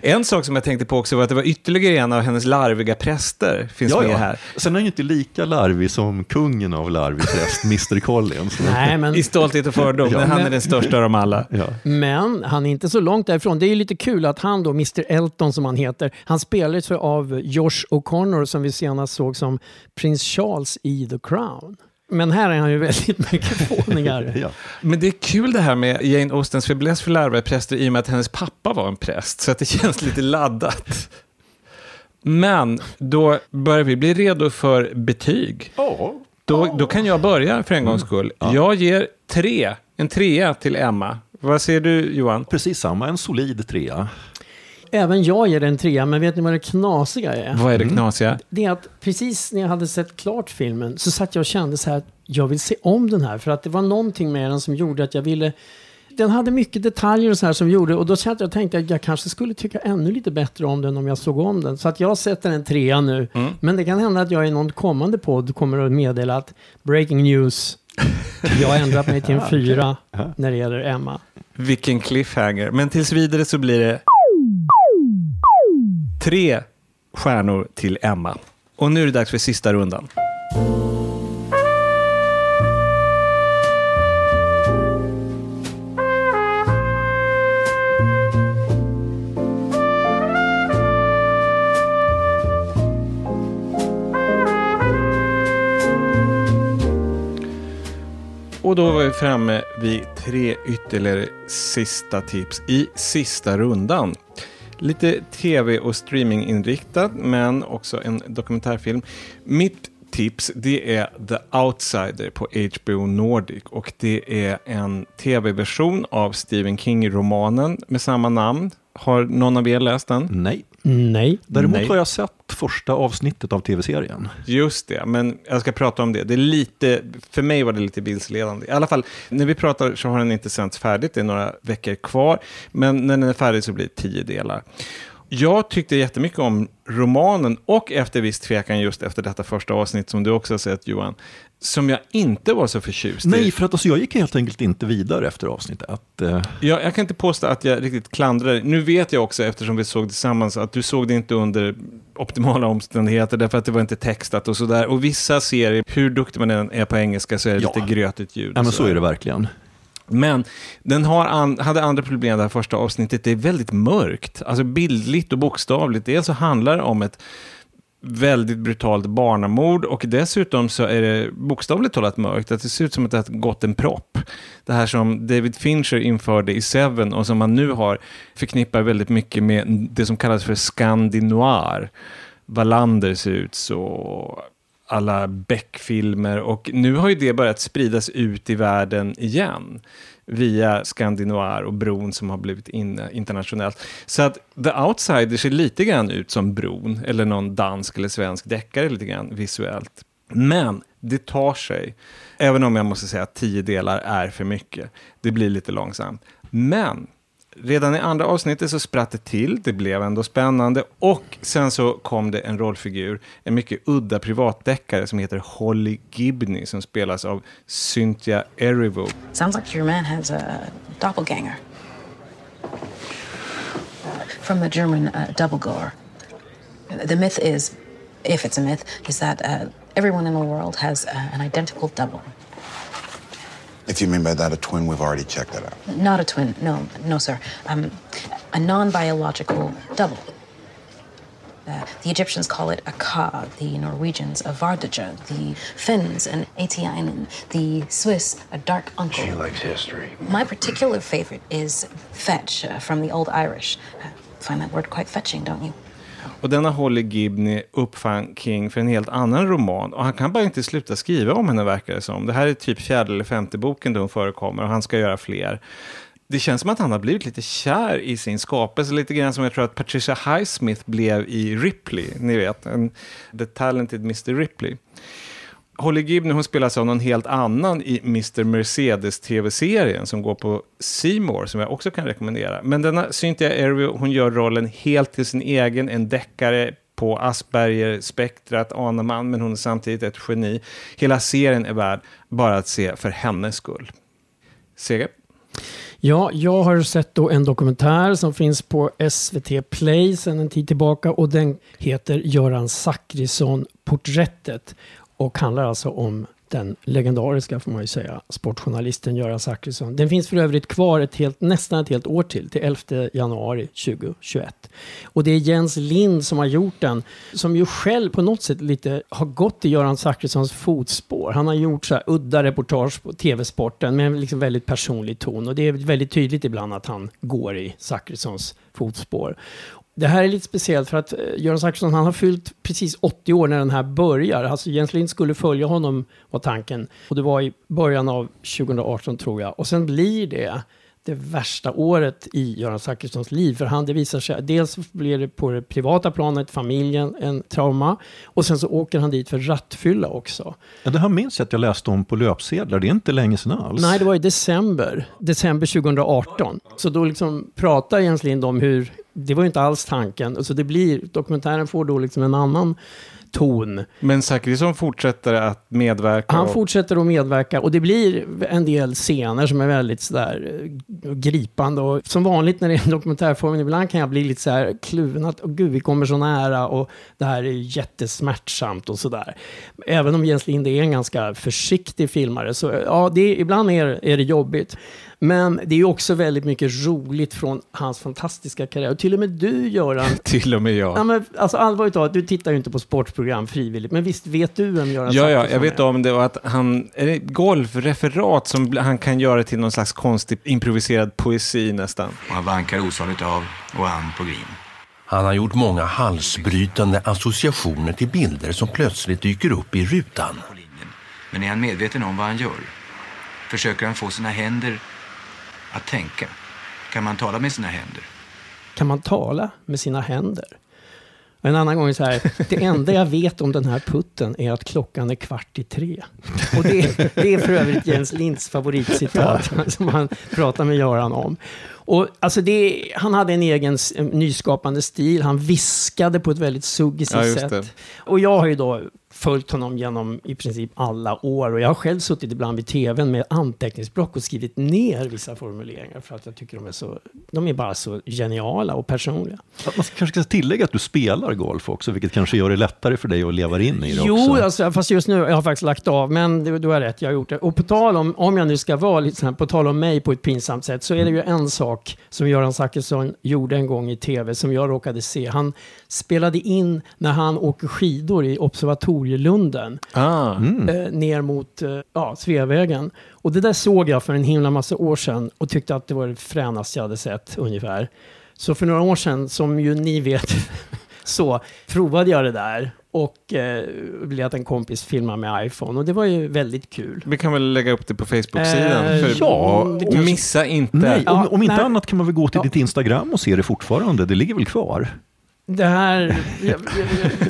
En sak som jag tänkte på också var att det var ytterligare en av hennes larviga präster finns Ja, med ja. här. Sen är han ju inte lika larvig som kungen av larvig präst, Mr Collins. Nej, men I stolthet och fördom, Ja. han är den största av dem alla. Ja. Men han är inte så långt därifrån. Det är ju lite kul att han då, Mr Elton som han heter, han spelades av Josh O'Connor som vi senast såg som prins Charles i The Crown. Men här är han ju väldigt mycket fånigare. Ja. Men det är kul det här med Jane Austens fäbless för larviga präster i och med att hennes pappa var en präst, så att det känns lite laddat. Men då börjar vi bli redo för betyg. Då, då kan jag börja för en gångs skull. Jag ger tre, en trea till Emma. Vad säger du Johan? Precis samma, en solid trea. Även jag ger den trea, men vet ni vad det knasiga är? Vad är det knasiga? Det är att precis när jag hade sett klart filmen så satt jag och kände så här att jag vill se om den här. För att det var någonting med den som gjorde att jag ville... Den hade mycket detaljer och så här som gjorde och då satt jag och tänkte att jag kanske skulle tycka ännu lite bättre om den om jag såg om den. Så att jag sätter en trea nu. Men det kan hända att jag i någon kommande podd kommer att meddela att breaking news, jag har ändrat mig till en fyra när det gäller Emma. Vilken cliffhanger. Men tills vidare så blir det tre stjärnor till Emma. Och nu är det dags för sista rundan. Och då var vi framme vid tre ytterligare sista tips i sista rundan. Lite tv och streaminginriktat, men också en dokumentärfilm. Mitt tips, det är The Outsider på HBO Nordic och det är en tv-version av Stephen King-romanen med samma namn. Har någon av er läst den? Nej. Nej. Däremot Nej. har jag sett första avsnittet av tv-serien. Just det, men jag ska prata om det. det är lite, för mig var det lite vilseledande. I alla fall, när vi pratar så har den inte sänts färdigt, det är några veckor kvar. Men när den är färdig så blir det tio delar. Jag tyckte jättemycket om romanen och efter viss tvekan just efter detta första avsnitt som du också har sett Johan, som jag inte var så förtjust i. Nej, för att alltså, jag gick helt enkelt inte vidare efter avsnittet. Eh, Jag, jag kan inte påstå att jag riktigt klandrar dig. Nu vet jag också, eftersom vi såg tillsammans, att du såg det inte under optimala omständigheter, därför att det var inte textat och sådär. Och vissa serier, hur duktig man än är på engelska, så är det Ja. lite grötigt ljud. ja, men så är det verkligen. Men den an, hade andra problem det här första avsnittet. Det är väldigt mörkt, alltså bildligt och bokstavligt. Dels så handlar det om ett väldigt brutalt barnamord och dessutom så är det bokstavligt talat mörkt. Att det ser ut som att det har gått en propp. Det här som David Fincher införde i Seven och som man nu har förknippar väldigt mycket med det som kallas för skandinoir. Wallander ser ut så, alla Beck-filmer och nu har ju det börjat spridas ut i världen igen via Skandinoir och bron som har blivit inne eh, internationellt. Så att The Outsider ser lite grann ut som bron, eller någon dansk eller svensk deckare lite grann visuellt. Men det tar sig, även om jag måste säga att tio delar är för mycket. Det blir lite långsamt. Men redan i andra avsnittet så spratt det till, det blev ändå spännande och sen så kom det en rollfigur, en mycket udda privatdeckare som heter Holly Gibney som spelas av Cynthia Erivo. Sounds like your man has a doppelganger. From the German uh, doppelganger. The myth is, if it's a myth, is that uh, everyone in the world has uh, an identical double. If you mean by that a twin, we've already checked that out. Not a twin, no, no, sir. Um, a non biological double. Uh, the Egyptians call it a ka, the Norwegians a vardaja, the Finns an etiainen, the Swiss a dark uncle. She likes history. My particular favorite is fetch uh, from the Old Irish. Uh, find that word quite fetching, don't you? Och denna Holly Gibney uppfann King för en helt annan roman. Och han kan bara inte sluta skriva om henne verkar det som. Det här är typ fjärde eller femte boken där hon förekommer och han ska göra fler. Det känns som att han har blivit lite kär i sin skapelse, lite grann som jag tror att Patricia Highsmith blev i Ripley, ni vet, en, The Talented Mr. Ripley. Holly Gibney hon spelas av någon helt annan i Mr. Mercedes tv-serien som går på Seymour som jag också kan rekommendera. Men denna Cynthia Erivo, hon gör rollen helt till sin egen, en deckare på Asperger-spektrat anar man, men hon är samtidigt ett geni. Hela serien är värd bara att se för hennes skull. Seger? Ja, jag har sett då en dokumentär som finns på SVT Play sedan en tid tillbaka och den heter Göran Zachrisson Porträttet och handlar alltså om den legendariska, får man ju säga, sportjournalisten Göran Zachrisson. Den finns för övrigt kvar ett helt, nästan ett helt år till, till 11 januari 2021. Och det är Jens Lind som har gjort den, som ju själv på något sätt lite har gått i Göran Zachrissons fotspår. Han har gjort så här udda reportage på TV-sporten med en liksom väldigt personlig ton. Och det är väldigt tydligt ibland att han går i Zachrissons fotspår. Det här är lite speciellt för att eh, Göran Zachrisson han har fyllt precis 80 år när den här börjar. Alltså Jens Lind skulle följa honom var tanken. Och det var i början av 2018 tror jag. Och sen blir det det värsta året i Göran Zachrissons liv. För han, det visar sig, dels blir det på det privata planet, familjen, en trauma. Och sen så åker han dit för rattfylla också. Ja, det här minns jag att jag läste om på löpsedlar. Det är inte länge sedan alls. Nej, det var i december. December 2018. Så då liksom pratar Jens Lind om hur, det var ju inte alls tanken. Så det blir, dokumentären får då liksom en annan ton. Men Zachrisson fortsätter att medverka? Han och... fortsätter att medverka och det blir en del scener som är väldigt sådär eh, gripande. Och som vanligt när det är en dokumentärform, ibland kan jag bli lite så här kluven att oh, gud, vi kommer så nära och det här är jättesmärtsamt och sådär. Även om Jens Lind är en ganska försiktig filmare så ja, det, ibland är, är det jobbigt. Men det är ju också väldigt mycket roligt från hans fantastiska karriär. Och till och med du, Göran. till och med jag. Ja, men, alltså, allvarligt talat, du tittar ju inte på sportprogram frivilligt. Men visst vet du vem Göran Ja, ja, jag vet är? om det. Och att han, är det golfreferat som han kan göra till någon slags konstig improviserad poesi nästan. Och han vankar osaligt av och an på green. Han har gjort många halsbrytande associationer till bilder som plötsligt dyker upp i rutan. Men är han medveten om vad han gör? Försöker han få sina händer att tänka? Kan man tala med sina händer? Kan man tala med sina händer? Och En annan gång är så här, det enda jag vet om den här putten är att klockan är kvart i tre. Och det, det är för övrigt Jens Linds favoritcitat som han pratar med Göran om. Och alltså det, han hade en egen en nyskapande stil, han viskade på ett väldigt suggestivt Ja, sätt. Och jag har ju då följt honom genom i princip alla år. Och jag har själv suttit ibland vid tvn med anteckningsblock och skrivit ner vissa formuleringar för att jag tycker de är så, de är bara så geniala och personliga. Man kanske ska tillägga att du spelar golf också, vilket kanske gör det lättare för dig att leva in i det Jo, också. alltså, fast just nu jag har faktiskt lagt av, men du, du har rätt, jag har gjort det. Och på tal om, om jag nu ska vara lite så här, på tal om mig på ett pinsamt sätt, så är det ju en sak som Göran Zachrisson gjorde en gång i tv som jag råkade se. Han spelade in när han åker skidor i Observatorielunden. Ah. Eh, ner mot eh, ja, Sveavägen. Och det där såg jag för en himla massa år sedan och tyckte att det var det fränaste jag hade sett ungefär. Så för några år sedan, som ju ni vet, så provade jag det där och eh, lät en kompis filma med iPhone och det var ju väldigt kul. Vi kan väl lägga upp det på Facebook-sidan? Eh, för ja, det och kanske- missa inte. Nej, om, Ja, om inte nej. annat kan man väl gå till ditt Instagram och se det fortfarande. Det ligger väl kvar? Det här, jag,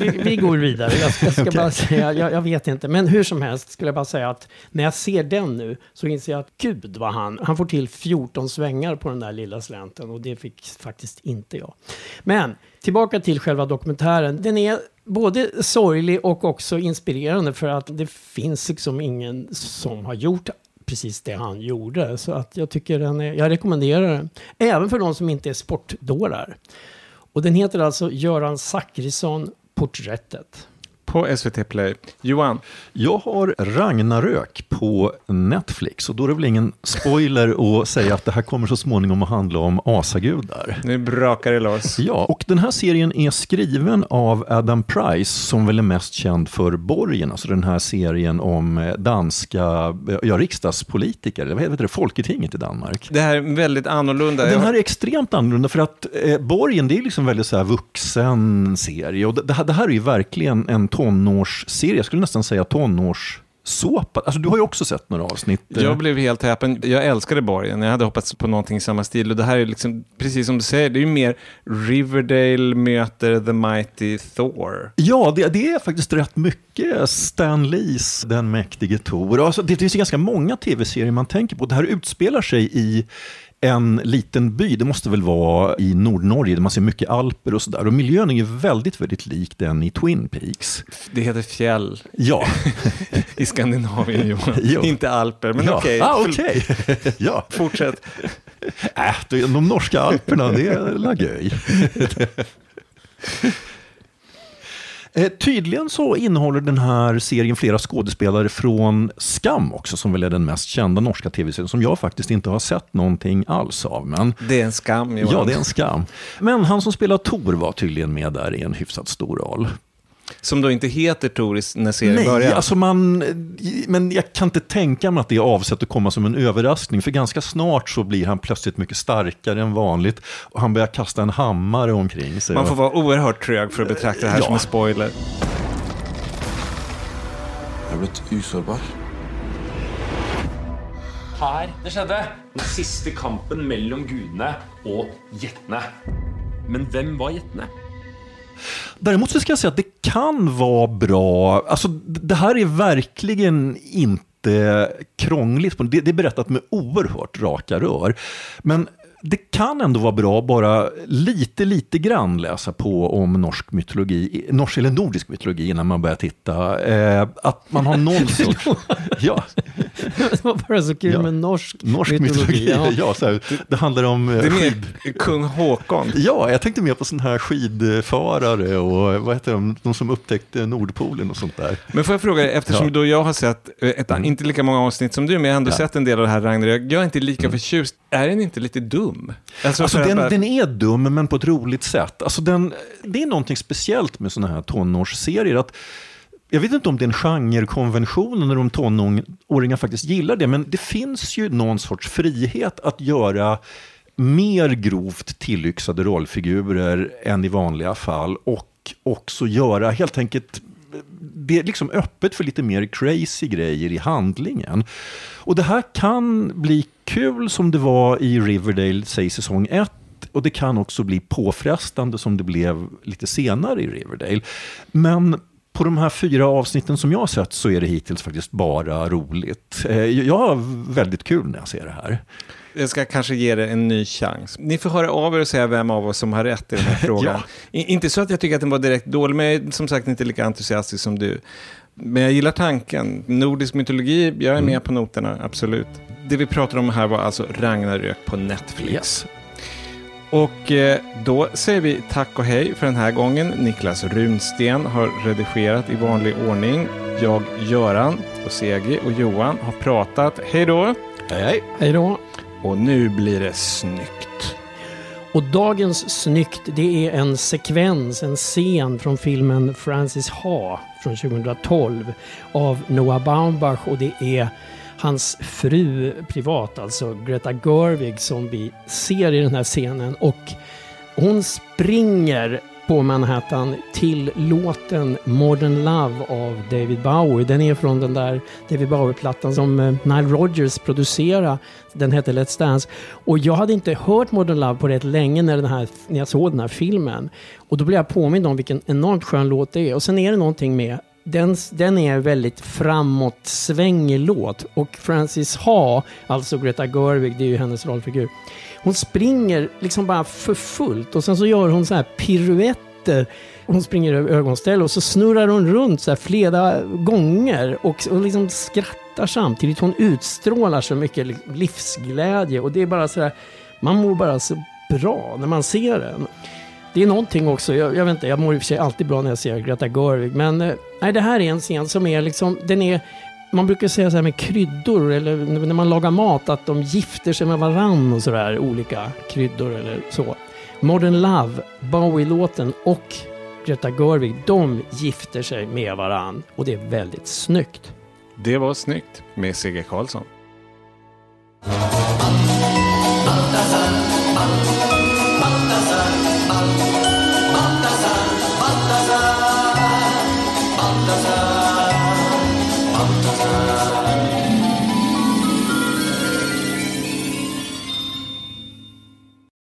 jag, vi, går vidare. Jag, ska- jag ska bara säga, jag, jag vet inte. Men hur som helst skulle jag bara säga att när jag ser den nu så inser jag att gud vad han, han får till 14 svängar på den där lilla slänten och det fick faktiskt inte jag. Men tillbaka till själva dokumentären. Den är både sorglig och också inspirerande för att det finns liksom ingen som har gjort precis det han gjorde. Så att jag tycker den är, jag rekommenderar den. Även för de som inte är sportdårar. Och den heter alltså Göran Zachrisson Porträttet på SVT Play. Johan? Jag har Ragnarök på Netflix och då är det väl ingen spoiler att säga att det här kommer så småningom att handla om asagudar. Nu brakar det loss. Ja, och den här serien är skriven av Adam Price som väl är mest känd för Borgen, alltså den här serien om eh, danska ja, riksdagspolitiker, eller vad heter det, Folketinget i Danmark. Det här är väldigt annorlunda. Den här är extremt annorlunda för att eh, Borgen det är liksom väldigt så här vuxen serie och det, det, här- det här är ju verkligen en tonårsserie, jag skulle nästan säga tonårssåpa. Alltså du har ju också sett några avsnitt. eh. Jag blev helt häpen. Jag älskade Borgen. Jag hade hoppats på någonting i samma stil. Och det här är liksom, precis som du säger, det är ju mer Riverdale möter The Mighty Thor. Ja, det, det är faktiskt rätt mycket Stan Lees, den mäktige Tor. Alltså, det finns ju ganska många tv-serier man tänker på. Det här utspelar sig i en liten by, det måste väl vara i Nordnorge, där man ser mycket alper och sådär. Och miljön är ju väldigt, väldigt lik den i Twin Peaks. Det heter fjäll. Ja. I Skandinavien, Johan. Jo. Inte alper, men ja. okej. Ah, Förl- okej. ja. Fortsätt. Äh, de norska alperna, det är la göj. Eh, Tydligen så innehåller den här serien flera skådespelare från Skam också, som väl är den mest kända norska tv-serien, som jag faktiskt inte har sett någonting alls av. Men... Det är en skam, Johan. Ja, det är en skam. Men han som spelar Tor var tydligen med där i en hyfsat stor roll. Som då inte heter Toris när serien Nej, börjar. alltså man, men jag kan inte tänka mig att det är avsett att komma som en överraskning. För ganska snart så blir han plötsligt mycket starkare än vanligt. Och han börjar kasta en hammare omkring sig. Man får vara oerhört trög för att betrakta det här Ja. som en spoiler. Jeg er blitt usårbar. Her det skjedde. Den siste kampen mellom gudene og gjettene. Men hvem var gjettene? Däremot så ska jag säga att det kan vara bra. Alltså, det här är verkligen inte krångligt. Det, det är berättat med oerhört raka rör. Men det kan ändå vara bra bara lite, lite grann läsa på om norsk mytologi, norsk eller nordisk mytologi innan man börjar titta. Eh, att man har någon sorts... Ja, Det var bara så kul Ja. med norsk, norsk mytologi. Ja. så här, det handlar om... eh, Det är skid- kung Håkon. Ja, jag tänkte mer på sådana här skidförare och vad heter de, de som upptäckte Nordpolen och sånt där. Men får jag fråga, eftersom Ja. Mm. då jag har sett, eh, ett, inte lika många avsnitt som du, men jag har ändå Ja. sett en del av det här Ragnarök. Jag är inte lika förtjust. Är den inte lite dum? Alltså, för att den, bara- den är dum, men på ett roligt sätt. Alltså, den, det är någonting speciellt med sådana här tonårsserier. Att, jag vet inte om det är en genrekonvention när de tonåringar faktiskt gillar det, men det finns ju någon sorts frihet att göra mer grovt tillyxade rollfigurer än i vanliga fall och också göra helt enkelt det är liksom öppet för lite mer crazy grejer i handlingen. Och det här kan bli kul som det var i Riverdale, säg säsong 1. Och det kan också bli påfrestande som det blev lite senare i Riverdale. Men på de här fyra avsnitten som jag har sett så är det hittills faktiskt bara roligt. Eh, jag har väldigt kul när jag ser det här. Jag ska kanske ge det en ny chans. Ni får höra av er och säga vem av oss som har rätt i den här frågan. I, inte så att jag tycker att den var direkt dålig, men jag är som sagt inte lika entusiastisk som du. Men jag gillar tanken. Nordisk mytologi, jag är med på noterna, absolut. Det vi pratar om här var alltså Ragnarök på Netflix. Och eh, då säger vi tack och hej för den här gången. Niklas Runsten har redigerat i vanlig ordning. Jag, Göran och Segi och Johan har pratat. Hej då! Hej hej! Hej då! Och nu blir det snyggt. Och dagens snyggt, det är en sekvens, en scen från filmen Francis Ha från 2012 av Noah Baumbach och det är hans fru privat, alltså Greta Gerwig som vi ser i den här scenen och hon springer på Manhattan till låten Modern Love av David Bowie. Den är från den där David Bowie-plattan som eh, Nile Rodgers producerade. Den hette Let's Dance. Och jag hade inte hört Modern Love på rätt länge när, den här, när jag såg den här filmen. Och då blev jag påmind om vilken enormt skön låt det är. Och sen är det någonting med den, den är en väldigt framåtsvängig låt. Och Frances Ha, alltså Greta Gerwig, det är ju hennes rollfigur. Hon springer liksom bara för fullt och sen så gör hon så här piruetter. Hon springer över ögonställ och så snurrar hon runt så här flera gånger och, och liksom skrattar samtidigt. Hon utstrålar så mycket livsglädje och det är bara så här, man mår bara så bra när man ser den. Det är någonting också, jag, jag vet inte, jag mår i och för sig alltid bra när jag ser Greta Gerwig, men eh, nej, det här är en scen som är liksom, den är man brukar säga så här med kryddor, eller när man lagar mat, att de gifter sig med varann och sådär, olika kryddor eller så. Modern Love, Bowie-låten och Greta Gerwig, de gifter sig med varann och det är väldigt snyggt. Det var snyggt med Sigge Karlsson.